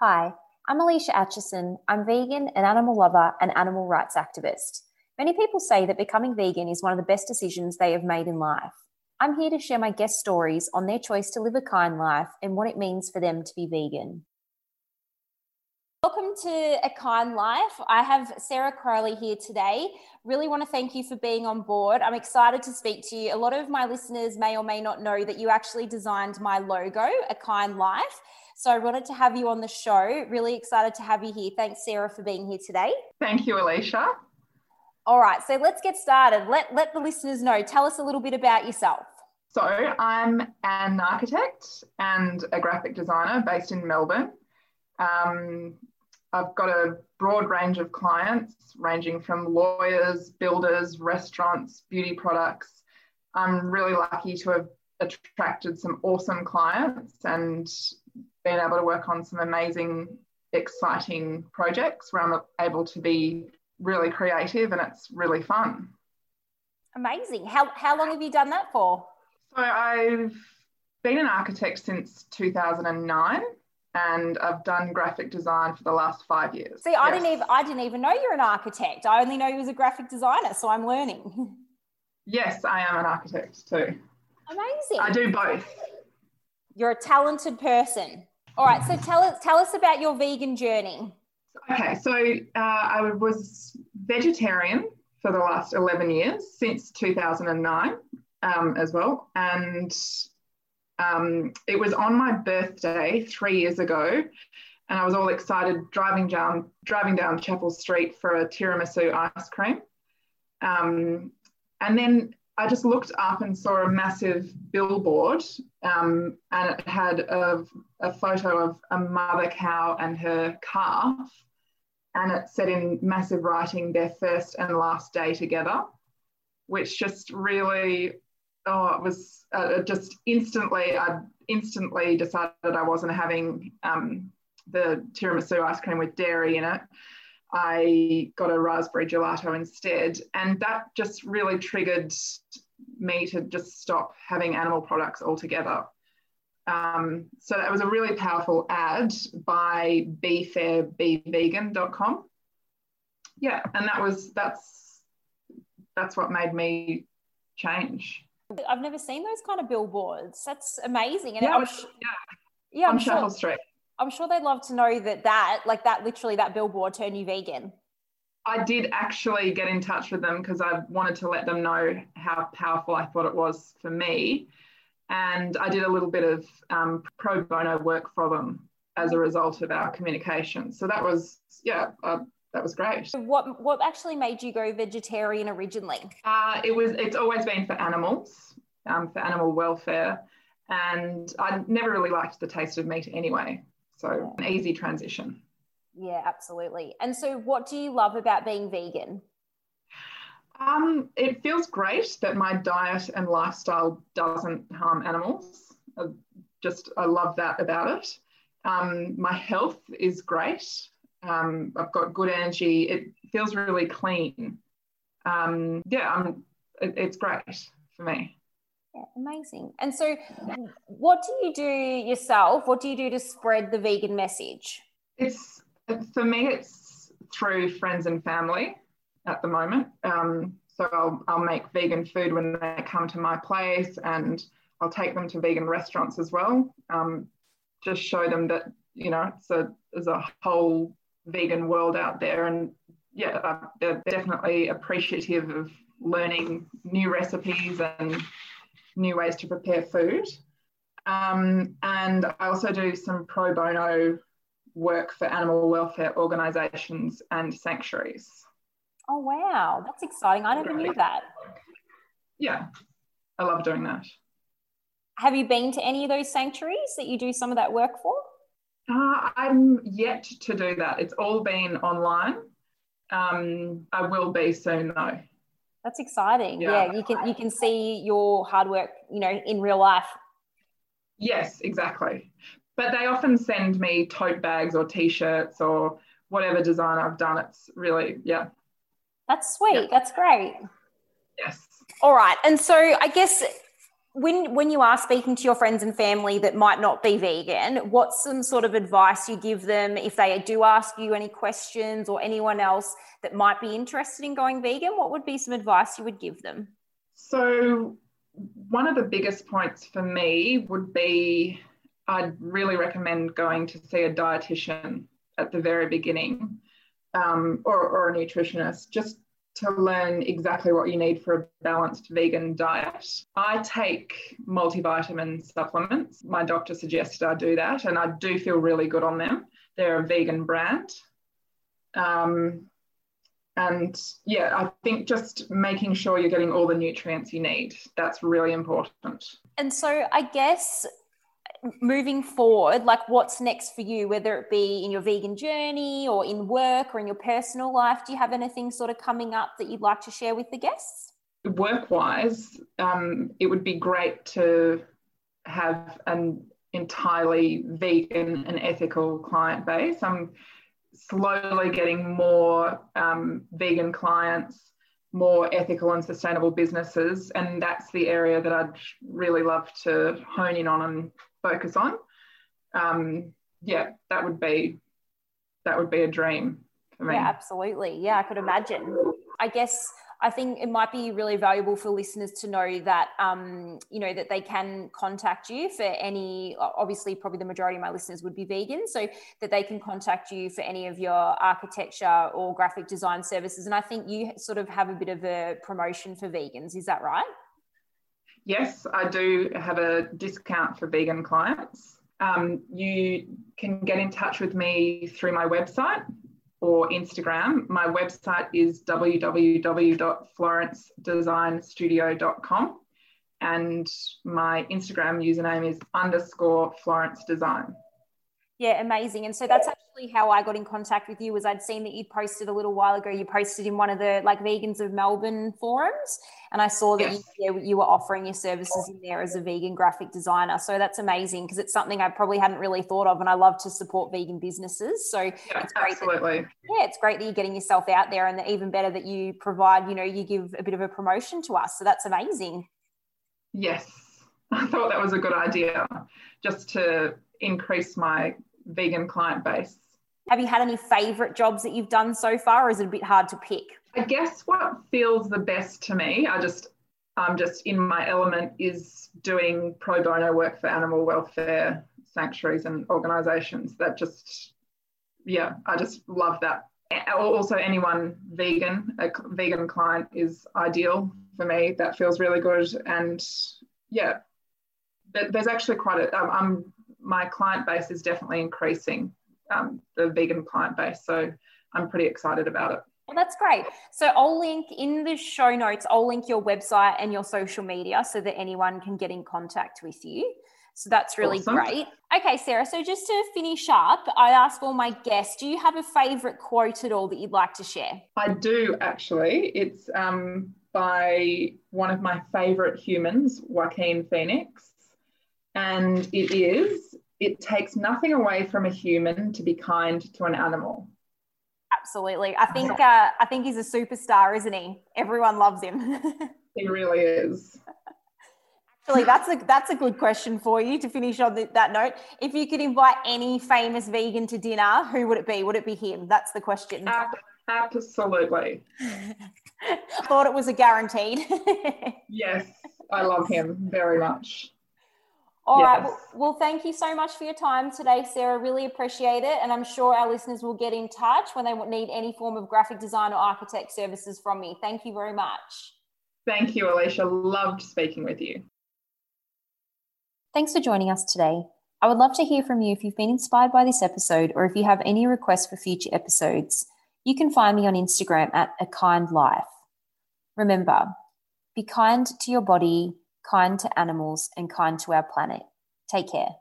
Hi, I'm Alicia Atchison. I'm vegan, an animal lover, and animal rights activist. Many people say that becoming vegan is one of the best decisions they have made in life. I'm here to share my guest stories on their choice to live a kind life and what it means for them to be vegan. Welcome to A Kind Life. I have Sarah Crowley here today. Really want to thank you for being on board. I'm excited to speak to you. A lot of my listeners may or may not know that you actually designed my logo, A Kind Life. So I wanted to have you on the show. Really excited to have you here. Thanks, Sarah, for being here today. Thank you, Alicia. All right, so let's get started. Let, let the listeners know. Tell us a little bit about yourself. So, I'm an architect and a graphic designer based in Melbourne. Um, I've got a broad range of clients, ranging from lawyers, builders, restaurants, beauty products. I'm really lucky to have attracted some awesome clients and been able to work on some amazing, exciting projects where I'm able to be really creative and it's really fun. Amazing. How, how long have you done that for? So I've been an architect since 2009 and I've done graphic design for the last five years. See, I yes. didn't even I didn't even know you're an architect. I only know you as a graphic designer, so I'm learning. Yes, I am an architect too. Amazing. I do both. You're a talented person. All right, so tell us tell us about your vegan journey. Okay, so uh, I was vegetarian for the last 11 years since 2009 um, as well, and um, it was on my birthday three years ago, and I was all excited driving down driving down Chapel Street for a tiramisu ice cream, um, and then I just looked up and saw a massive billboard, um, and it had a, a photo of a mother cow and her calf, and it said in massive writing their first and last day together, which just really, oh, it was uh, just instantly, I instantly decided I wasn't having um, the tiramisu ice cream with dairy in it. I got a raspberry gelato instead. And that just really triggered me to just stop having animal products altogether. Um, so that was a really powerful ad by BeFairBeVegan.com. Yeah, and that was that's that's what made me change. I've never seen those kind of billboards. That's amazing. And yeah, I'm, yeah, yeah, on Chapel sure, Street. I'm sure they'd love to know that that, like that, literally that billboard turned you vegan. I did actually get in touch with them because I wanted to let them know how powerful I thought it was for me. And I did a little bit of um, pro bono work for them as a result of our communication. So that was, yeah, uh, that was great. What what actually made you go vegetarian originally? Uh, it was it's always been for animals, um, for animal welfare, and I never really liked the taste of meat anyway. So an easy transition. Yeah, absolutely. And so, what do you love about being vegan? Um, it feels great that my diet and lifestyle doesn't harm animals. I just I love that about it. Um, my health is great. Um, I've got good energy. It feels really clean. Um, yeah, I'm, it, it's great for me. Yeah, amazing. And so, what do you do yourself? What do you do to spread the vegan message? It's for me, it's through friends and family at the moment. Um, so I'll, I'll make vegan food when they come to my place and I'll take them to vegan restaurants as well. Um, just show them that, you know, it's a, there's a whole vegan world out there. And yeah, they're definitely appreciative of learning new recipes and new ways to prepare food. Um, and I also do some pro bono work for animal welfare organisations and sanctuaries. Oh, wow. That's exciting. I never knew that. Yeah, I love doing that. Have you been to any of those sanctuaries that you do some of that work for? Uh, I'm yet to do that. It's all been online. Um, I will be soon though. That's exciting. Yeah. yeah, you can you can see your hard work, you know, in real life. Yes, exactly. But they often send me tote bags or t-shirts or whatever design I've done. It's really, yeah. That's sweet. Yeah. That's great. Yes. All right. And so I guess when when you are speaking to your friends and family that might not be vegan, what's some sort of advice you give them if they do ask you any questions or anyone else that might be interested in going vegan? What would be some advice you would give them? So, one of the biggest points for me would be I'd really recommend going to see a dietitian at the very beginning um, or, or a nutritionist just to learn exactly what you need for a balanced vegan diet. I take multivitamin supplements. My doctor suggested I do that, and I do feel really good on them. They're a vegan brand. Um, and yeah, I think just making sure you're getting all the nutrients you need. That's really important. And so I guess moving forward, like what's next for you, whether it be in your vegan journey or in work or in your personal life? Do you have anything sort of coming up that you'd like to share with the guests? Work wise, um, it would be great to have an entirely vegan and ethical client base. I'm slowly getting more um, vegan clients more ethical and sustainable businesses. And that's the area that I'd really love to hone in on and focus on. Um, yeah, that would be that would be a dream for me. Yeah, absolutely. Yeah, I could imagine. I guess I think it might be really valuable for listeners to know that um, you know that they can contact you for any. Obviously, probably the majority of my listeners would be vegan, so that they can contact you for any of your architecture or graphic design services. And I think you sort of have a bit of a promotion for vegans. Is that right? Yes, I do have a discount for vegan clients. Um, you can get in touch with me through my website or Instagram. My website is www.florencedesignstudio.com and my Instagram username is underscore Florence Design. Yeah, amazing. And so that's actually how I got in contact with you was I'd seen that you'd posted a little while ago. You posted in one of the like vegans of Melbourne forums, and I saw that yes. you, you, were offering your services in there as a vegan graphic designer. So that's amazing because it's something I probably hadn't really thought of, and I love to support vegan businesses. So yeah, it's great. Absolutely. That, yeah, it's great that you're getting yourself out there, and even better that you provide. You know, you give a bit of a promotion to us. So that's amazing. Yes, I thought that was a good idea, just to increase my vegan client base. Have you had any favorite jobs that you've done so far, or is it a bit hard to pick? I guess what feels the best to me, I just I'm just in my element is doing pro bono work for animal welfare sanctuaries and organizations. That just yeah, I just love that. Also, anyone vegan, a vegan client is ideal for me. That feels really good. And yeah, there's actually quite a. I'm my client base is definitely increasing, um, the vegan client base. So I'm pretty excited about it. Well, that's great. So I'll link in the show notes, I'll link your website and your social media so that anyone can get in contact with you. So that's really awesome. great. Okay, Sarah. So just to finish up, I ask all my guests, do you have a favorite quote at all that you'd like to share? I do actually. It's um, by one of my favorite humans, Joaquin Phoenix. And it is it takes nothing away from a human to be kind to an animal. Absolutely. I think uh, I think he's a superstar, isn't he? Everyone loves him. he really is. Actually, that's a that's a good question for you to finish on the, that note. If you could invite any famous vegan to dinner, who would it be? Would it be him? That's the question. absolutely. Thought it was a guaranteed. yes, I love him very much. All yes. right. Well, well, thank you so much for your time today, Sarah. Really appreciate it. And I'm sure our listeners will get in touch when they need any form of graphic design or architect services from me. Thank you very much. Thank you, Alicia. Loved speaking with you. Thanks for joining us today. I would love to hear from you if you've been inspired by this episode or if you have any requests for future episodes. You can find me on Instagram at A Kind Life. Remember, be kind to your body, kind to animals, and kind to our planet. Take care.